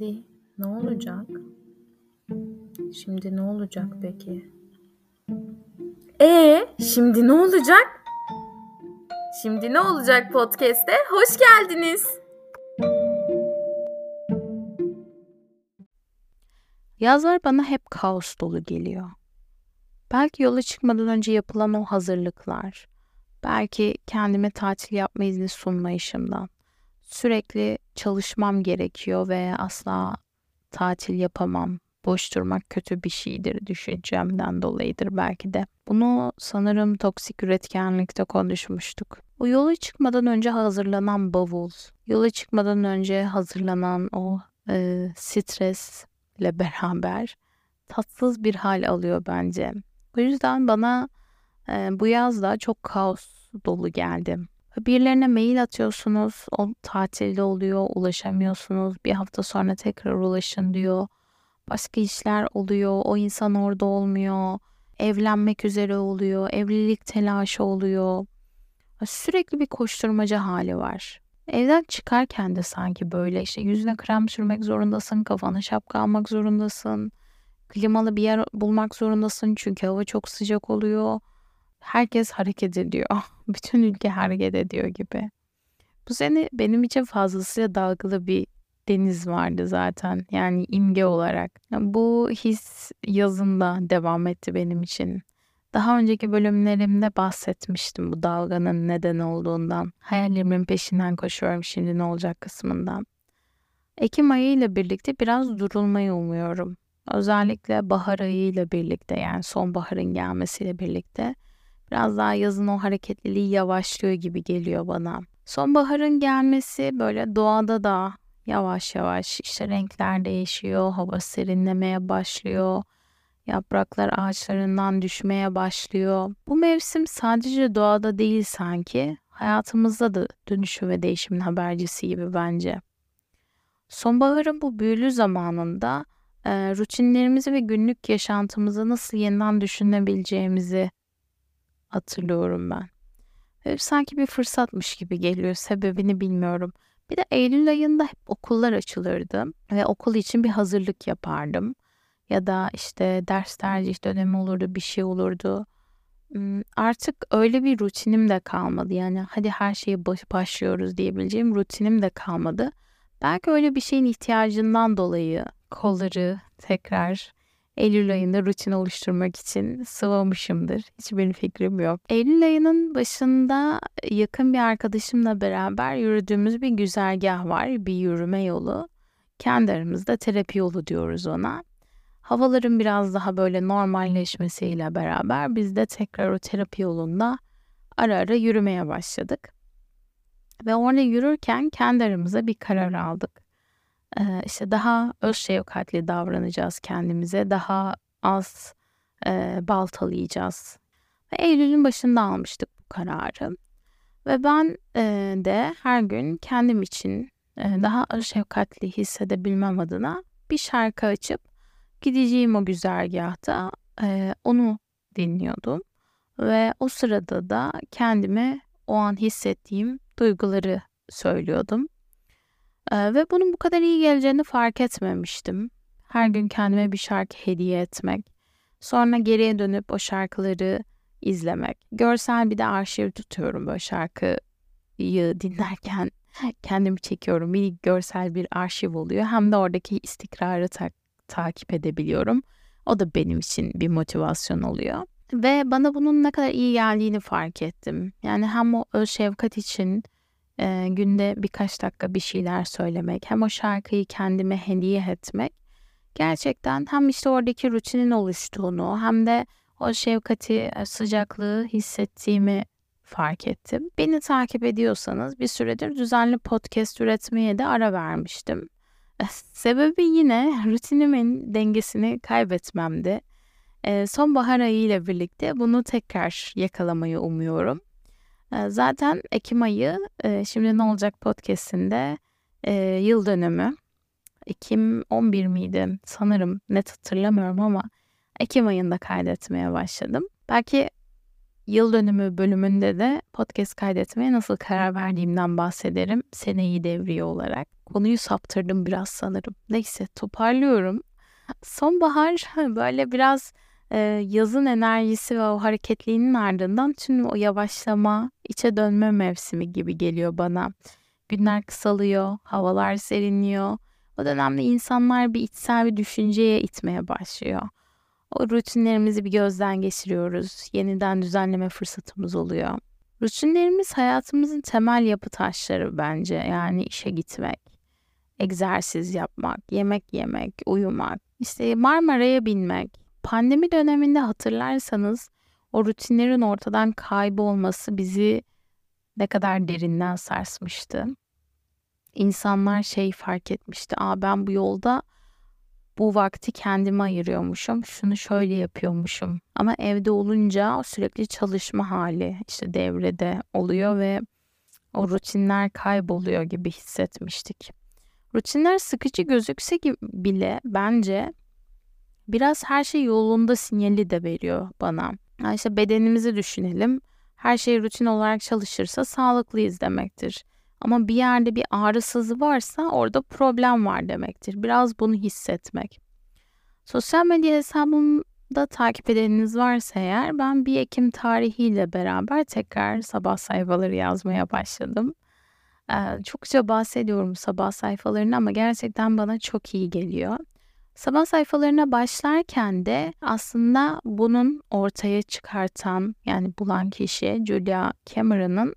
Şimdi ne olacak? Şimdi ne olacak peki? E şimdi ne olacak? Şimdi ne olacak podcast'te? Hoş geldiniz. Yazlar bana hep kaos dolu geliyor. Belki yola çıkmadan önce yapılan o hazırlıklar, belki kendime tatil yapma izni sunmayışımdan, sürekli çalışmam gerekiyor ve asla tatil yapamam. Boş durmak kötü bir şeydir düşüncemden dolayıdır belki de. Bunu sanırım toksik üretkenlikte konuşmuştuk. O yola çıkmadan önce hazırlanan bavul, yola çıkmadan önce hazırlanan o e, stresle beraber tatsız bir hal alıyor bence. O yüzden bana e, bu yaz da çok kaos dolu geldi. Birilerine mail atıyorsunuz, o tatilde oluyor, ulaşamıyorsunuz. Bir hafta sonra tekrar ulaşın diyor. Başka işler oluyor, o insan orada olmuyor. Evlenmek üzere oluyor, evlilik telaşı oluyor. Sürekli bir koşturmaca hali var. Evden çıkarken de sanki böyle işte yüzüne krem sürmek zorundasın, kafana şapka almak zorundasın. Klimalı bir yer bulmak zorundasın çünkü hava çok sıcak oluyor herkes hareket ediyor. Bütün ülke hareket ediyor gibi. Bu sene benim için fazlasıyla dalgalı bir deniz vardı zaten. Yani imge olarak. Bu his yazında devam etti benim için. Daha önceki bölümlerimde bahsetmiştim bu dalganın neden olduğundan. Hayallerimin peşinden koşuyorum şimdi ne olacak kısmından. Ekim ayı ile birlikte biraz durulmayı umuyorum. Özellikle bahar ayı ile birlikte yani sonbaharın gelmesiyle birlikte Biraz daha yazın o hareketliliği yavaşlıyor gibi geliyor bana. Sonbaharın gelmesi böyle doğada da yavaş yavaş işte renkler değişiyor, hava serinlemeye başlıyor. Yapraklar ağaçlarından düşmeye başlıyor. Bu mevsim sadece doğada değil sanki, hayatımızda da dönüşüm ve değişimin habercisi gibi bence. Sonbaharın bu büyülü zamanında e, rutinlerimizi ve günlük yaşantımızı nasıl yeniden düşünebileceğimizi hatırlıyorum ben. Ve sanki bir fırsatmış gibi geliyor. Sebebini bilmiyorum. Bir de Eylül ayında hep okullar açılırdı ve okul için bir hazırlık yapardım. Ya da işte ders tercih dönemi olurdu, bir şey olurdu. Hmm, artık öyle bir rutinim de kalmadı. Yani hadi her şeye başlıyoruz diyebileceğim rutinim de kalmadı. Belki öyle bir şeyin ihtiyacından dolayı kolları tekrar Eylül ayında rutin oluşturmak için sıvamışımdır. Hiçbir fikrim yok. Eylül ayının başında yakın bir arkadaşımla beraber yürüdüğümüz bir güzergah var. Bir yürüme yolu. Kendi aramızda terapi yolu diyoruz ona. Havaların biraz daha böyle normalleşmesiyle beraber biz de tekrar o terapi yolunda ara ara yürümeye başladık. Ve orada yürürken kendi aramıza bir karar aldık işte daha öz şefkatli davranacağız kendimize. Daha az e, baltalayacağız. Ve Eylül'ün başında almıştık bu kararı. Ve ben e, de her gün kendim için e, daha öz şefkatli hissedebilmem adına bir şarkı açıp gideceğim o güzergahta e, onu dinliyordum. Ve o sırada da kendime o an hissettiğim duyguları söylüyordum. Ve bunun bu kadar iyi geleceğini fark etmemiştim. Her gün kendime bir şarkı hediye etmek. Sonra geriye dönüp o şarkıları izlemek. Görsel bir de arşiv tutuyorum böyle şarkıyı dinlerken kendimi çekiyorum. Bir görsel bir arşiv oluyor. Hem de oradaki istikrarı ta- takip edebiliyorum. O da benim için bir motivasyon oluyor. Ve bana bunun ne kadar iyi geldiğini fark ettim. Yani hem o şefkat için e, günde birkaç dakika bir şeyler söylemek, hem o şarkıyı kendime hediye etmek gerçekten hem işte oradaki rutinin oluştuğunu hem de o şefkati, sıcaklığı hissettiğimi fark ettim. Beni takip ediyorsanız bir süredir düzenli podcast üretmeye de ara vermiştim. Sebebi yine rutinimin dengesini kaybetmemdi. Sonbahar ayı ile birlikte bunu tekrar yakalamayı umuyorum. Zaten Ekim ayı şimdi ne olacak podcast'inde yıl dönümü. Ekim 11 miydi sanırım net hatırlamıyorum ama Ekim ayında kaydetmeye başladım. Belki yıl dönümü bölümünde de podcast kaydetmeye nasıl karar verdiğimden bahsederim. Seneyi devriye olarak. Konuyu saptırdım biraz sanırım. Neyse toparlıyorum. Sonbahar böyle biraz e, yazın enerjisi ve o hareketliğinin ardından tüm o yavaşlama, içe dönme mevsimi gibi geliyor bana. Günler kısalıyor, havalar serinliyor. O dönemde insanlar bir içsel bir düşünceye itmeye başlıyor. O rutinlerimizi bir gözden geçiriyoruz. Yeniden düzenleme fırsatımız oluyor. Rutinlerimiz hayatımızın temel yapı taşları bence. Yani işe gitmek, egzersiz yapmak, yemek yemek, uyumak, işte Marmara'ya binmek. Pandemi döneminde hatırlarsanız o rutinlerin ortadan kaybolması bizi ne kadar derinden sarsmıştı. İnsanlar şey fark etmişti. Aa ben bu yolda bu vakti kendime ayırıyormuşum. Şunu şöyle yapıyormuşum. Ama evde olunca sürekli çalışma hali işte devrede oluyor ve o rutinler kayboluyor gibi hissetmiştik. Rutinler sıkıcı gözükse bile bence biraz her şey yolunda sinyali de veriyor bana. Yani işte bedenimizi düşünelim. Her şey rutin olarak çalışırsa sağlıklıyız demektir. Ama bir yerde bir ağrısızı varsa orada problem var demektir. Biraz bunu hissetmek. Sosyal medya hesabımda takip edeniniz varsa eğer ben 1 Ekim tarihiyle beraber tekrar sabah sayfaları yazmaya başladım. Ee, çokça bahsediyorum sabah sayfalarını ama gerçekten bana çok iyi geliyor. Sabah sayfalarına başlarken de aslında bunun ortaya çıkartan yani bulan kişi Julia Cameron'ın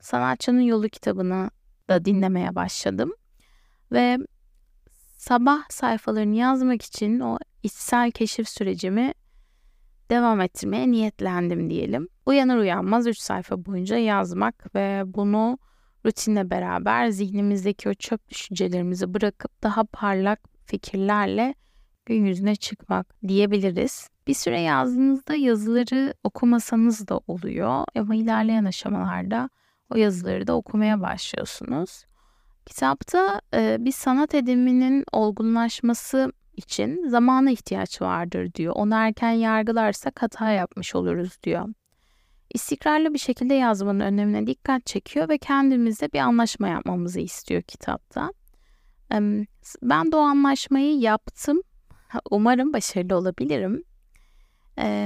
Sanatçının Yolu kitabını da dinlemeye başladım. Ve sabah sayfalarını yazmak için o içsel keşif sürecimi devam ettirmeye niyetlendim diyelim. Uyanır uyanmaz 3 sayfa boyunca yazmak ve bunu rutinle beraber zihnimizdeki o çöp düşüncelerimizi bırakıp daha parlak fikirlerle gün yüzüne çıkmak diyebiliriz. Bir süre yazdığınızda yazıları okumasanız da oluyor ama ilerleyen aşamalarda o yazıları da okumaya başlıyorsunuz. Kitapta e, bir sanat ediminin olgunlaşması için zamana ihtiyaç vardır diyor. Onu erken yargılarsak hata yapmış oluruz diyor. İstikrarlı bir şekilde yazmanın önemine dikkat çekiyor ve kendimizle bir anlaşma yapmamızı istiyor kitapta. Ben de o anlaşmayı yaptım. Umarım başarılı olabilirim.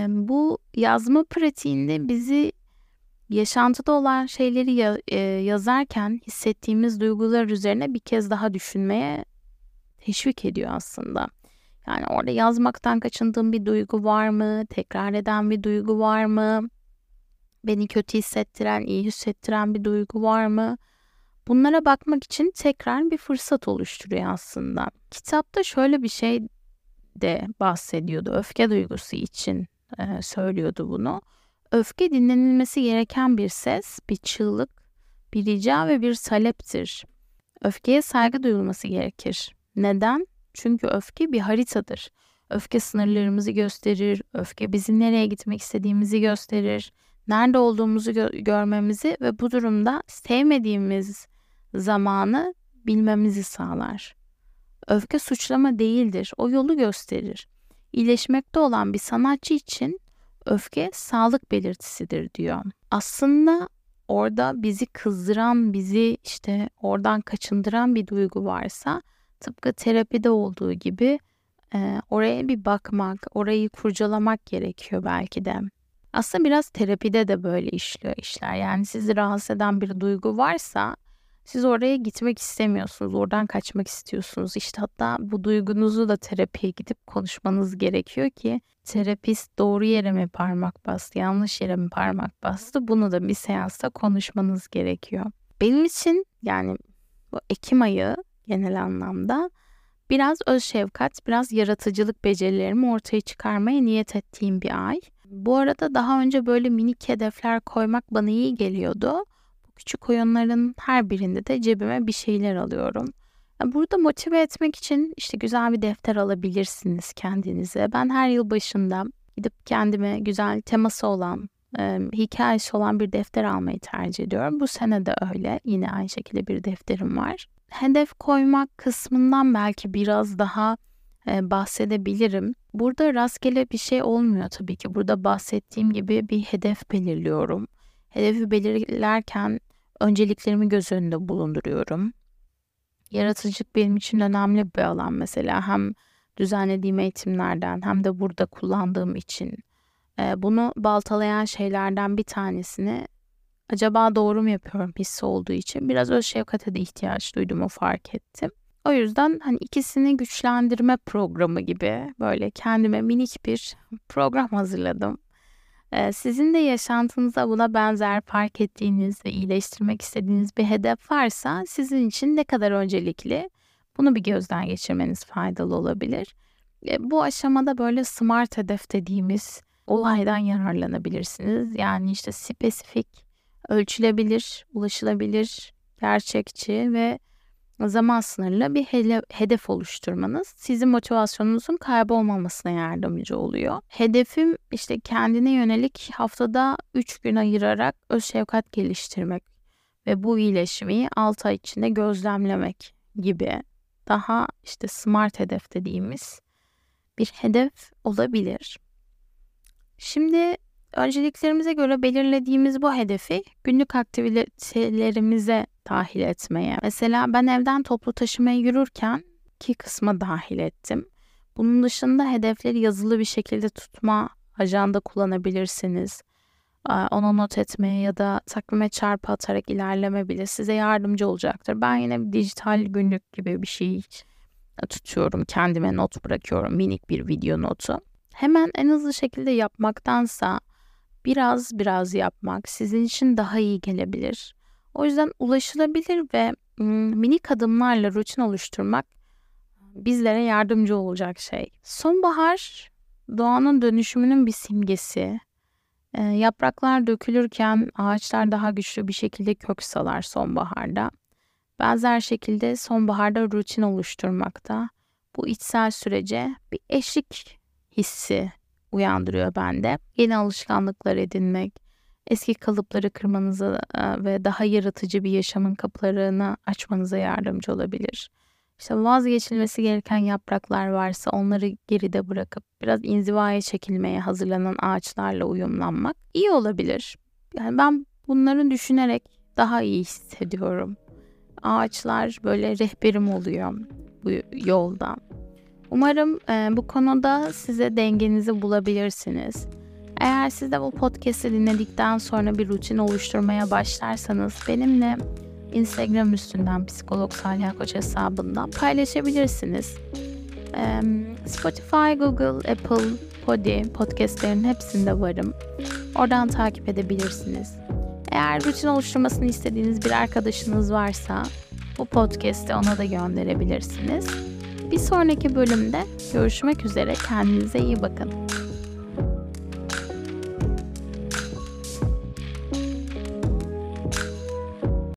Bu yazma pratiğinde bizi yaşantıda olan şeyleri ya, e, yazarken hissettiğimiz duygular üzerine bir kez daha düşünmeye teşvik ediyor aslında. Yani orada yazmaktan kaçındığım bir duygu var mı? Tekrar eden bir duygu var mı? Beni kötü hissettiren, iyi hissettiren bir duygu var mı? Bunlara bakmak için tekrar bir fırsat oluşturuyor aslında. Kitapta şöyle bir şey de bahsediyordu. Öfke duygusu için e, söylüyordu bunu. Öfke dinlenilmesi gereken bir ses, bir çığlık, bir rica ve bir taleptir. Öfkeye saygı duyulması gerekir. Neden? Çünkü öfke bir haritadır. Öfke sınırlarımızı gösterir, öfke bizim nereye gitmek istediğimizi gösterir, nerede olduğumuzu gö- görmemizi ve bu durumda sevmediğimiz zamanı bilmemizi sağlar. Öfke suçlama değildir, o yolu gösterir. İyileşmekte olan bir sanatçı için öfke sağlık belirtisidir diyor. Aslında orada bizi kızdıran, bizi işte oradan kaçındıran bir duygu varsa tıpkı terapide olduğu gibi e, oraya bir bakmak, orayı kurcalamak gerekiyor belki de. Aslında biraz terapide de böyle işliyor işler. Yani sizi rahatsız eden bir duygu varsa siz oraya gitmek istemiyorsunuz. Oradan kaçmak istiyorsunuz. İşte hatta bu duygunuzu da terapiye gidip konuşmanız gerekiyor ki terapist doğru yere mi parmak bastı, yanlış yere mi parmak bastı bunu da bir seansta konuşmanız gerekiyor. Benim için yani bu Ekim ayı genel anlamda biraz öz şefkat, biraz yaratıcılık becerilerimi ortaya çıkarmaya niyet ettiğim bir ay. Bu arada daha önce böyle minik hedefler koymak bana iyi geliyordu. Küçük oyunların her birinde de cebime bir şeyler alıyorum. Burada motive etmek için işte güzel bir defter alabilirsiniz kendinize. Ben her yıl başında gidip kendime güzel teması olan, e, hikayesi olan bir defter almayı tercih ediyorum. Bu sene de öyle. Yine aynı şekilde bir defterim var. Hedef koymak kısmından belki biraz daha e, bahsedebilirim. Burada rastgele bir şey olmuyor tabii ki. Burada bahsettiğim gibi bir hedef belirliyorum. Hedefi belirlerken önceliklerimi göz önünde bulunduruyorum. Yaratıcılık benim için önemli bir alan mesela. Hem düzenlediğim eğitimlerden hem de burada kullandığım için. E, bunu baltalayan şeylerden bir tanesini acaba doğru mu yapıyorum hissi olduğu için biraz öz şefkate de ihtiyaç duyduğumu fark ettim. O yüzden hani ikisini güçlendirme programı gibi böyle kendime minik bir program hazırladım. Sizin de yaşantınızda buna benzer fark ettiğiniz ve iyileştirmek istediğiniz bir hedef varsa sizin için ne kadar öncelikli bunu bir gözden geçirmeniz faydalı olabilir. Bu aşamada böyle smart hedef dediğimiz olaydan yararlanabilirsiniz. Yani işte spesifik, ölçülebilir, ulaşılabilir, gerçekçi ve zaman sınırlı bir hedef oluşturmanız sizin motivasyonunuzun kaybolmamasına yardımcı oluyor. Hedefim işte kendine yönelik haftada 3 gün ayırarak öz şefkat geliştirmek ve bu iyileşmeyi 6 ay içinde gözlemlemek gibi daha işte smart hedef dediğimiz bir hedef olabilir. Şimdi önceliklerimize göre belirlediğimiz bu hedefi günlük aktivitelerimize dahil etmeye. Mesela ben evden toplu taşımaya yürürken ki kısma dahil ettim. Bunun dışında hedefleri yazılı bir şekilde tutma, ajanda kullanabilirsiniz. Ona not etmeye ya da takvime çarpı atarak ilerleme bile size yardımcı olacaktır. Ben yine bir dijital günlük gibi bir şey tutuyorum. Kendime not bırakıyorum. Minik bir video notu. Hemen en hızlı şekilde yapmaktansa biraz biraz yapmak sizin için daha iyi gelebilir. O yüzden ulaşılabilir ve minik adımlarla rutin oluşturmak bizlere yardımcı olacak şey. Sonbahar doğanın dönüşümünün bir simgesi. E, yapraklar dökülürken ağaçlar daha güçlü bir şekilde kök salar sonbaharda. Benzer şekilde sonbaharda rutin oluşturmakta bu içsel sürece bir eşlik hissi uyandırıyor bende. Yeni alışkanlıklar edinmek, eski kalıpları kırmanıza e, ve daha yaratıcı bir yaşamın kapılarını açmanıza yardımcı olabilir. İşte vazgeçilmesi gereken yapraklar varsa onları geride bırakıp biraz inzivaya çekilmeye hazırlanan ağaçlarla uyumlanmak iyi olabilir. Yani ben bunları düşünerek daha iyi hissediyorum. Ağaçlar böyle rehberim oluyor bu yolda. Umarım e, bu konuda size dengenizi bulabilirsiniz. Eğer siz de bu podcast'i dinledikten sonra bir rutin oluşturmaya başlarsanız benimle Instagram üstünden psikolog Salih Koç hesabından paylaşabilirsiniz. Spotify, Google, Apple, Podi podcastlerin hepsinde varım. Oradan takip edebilirsiniz. Eğer rutin oluşturmasını istediğiniz bir arkadaşınız varsa bu podcast'i ona da gönderebilirsiniz. Bir sonraki bölümde görüşmek üzere. Kendinize iyi bakın.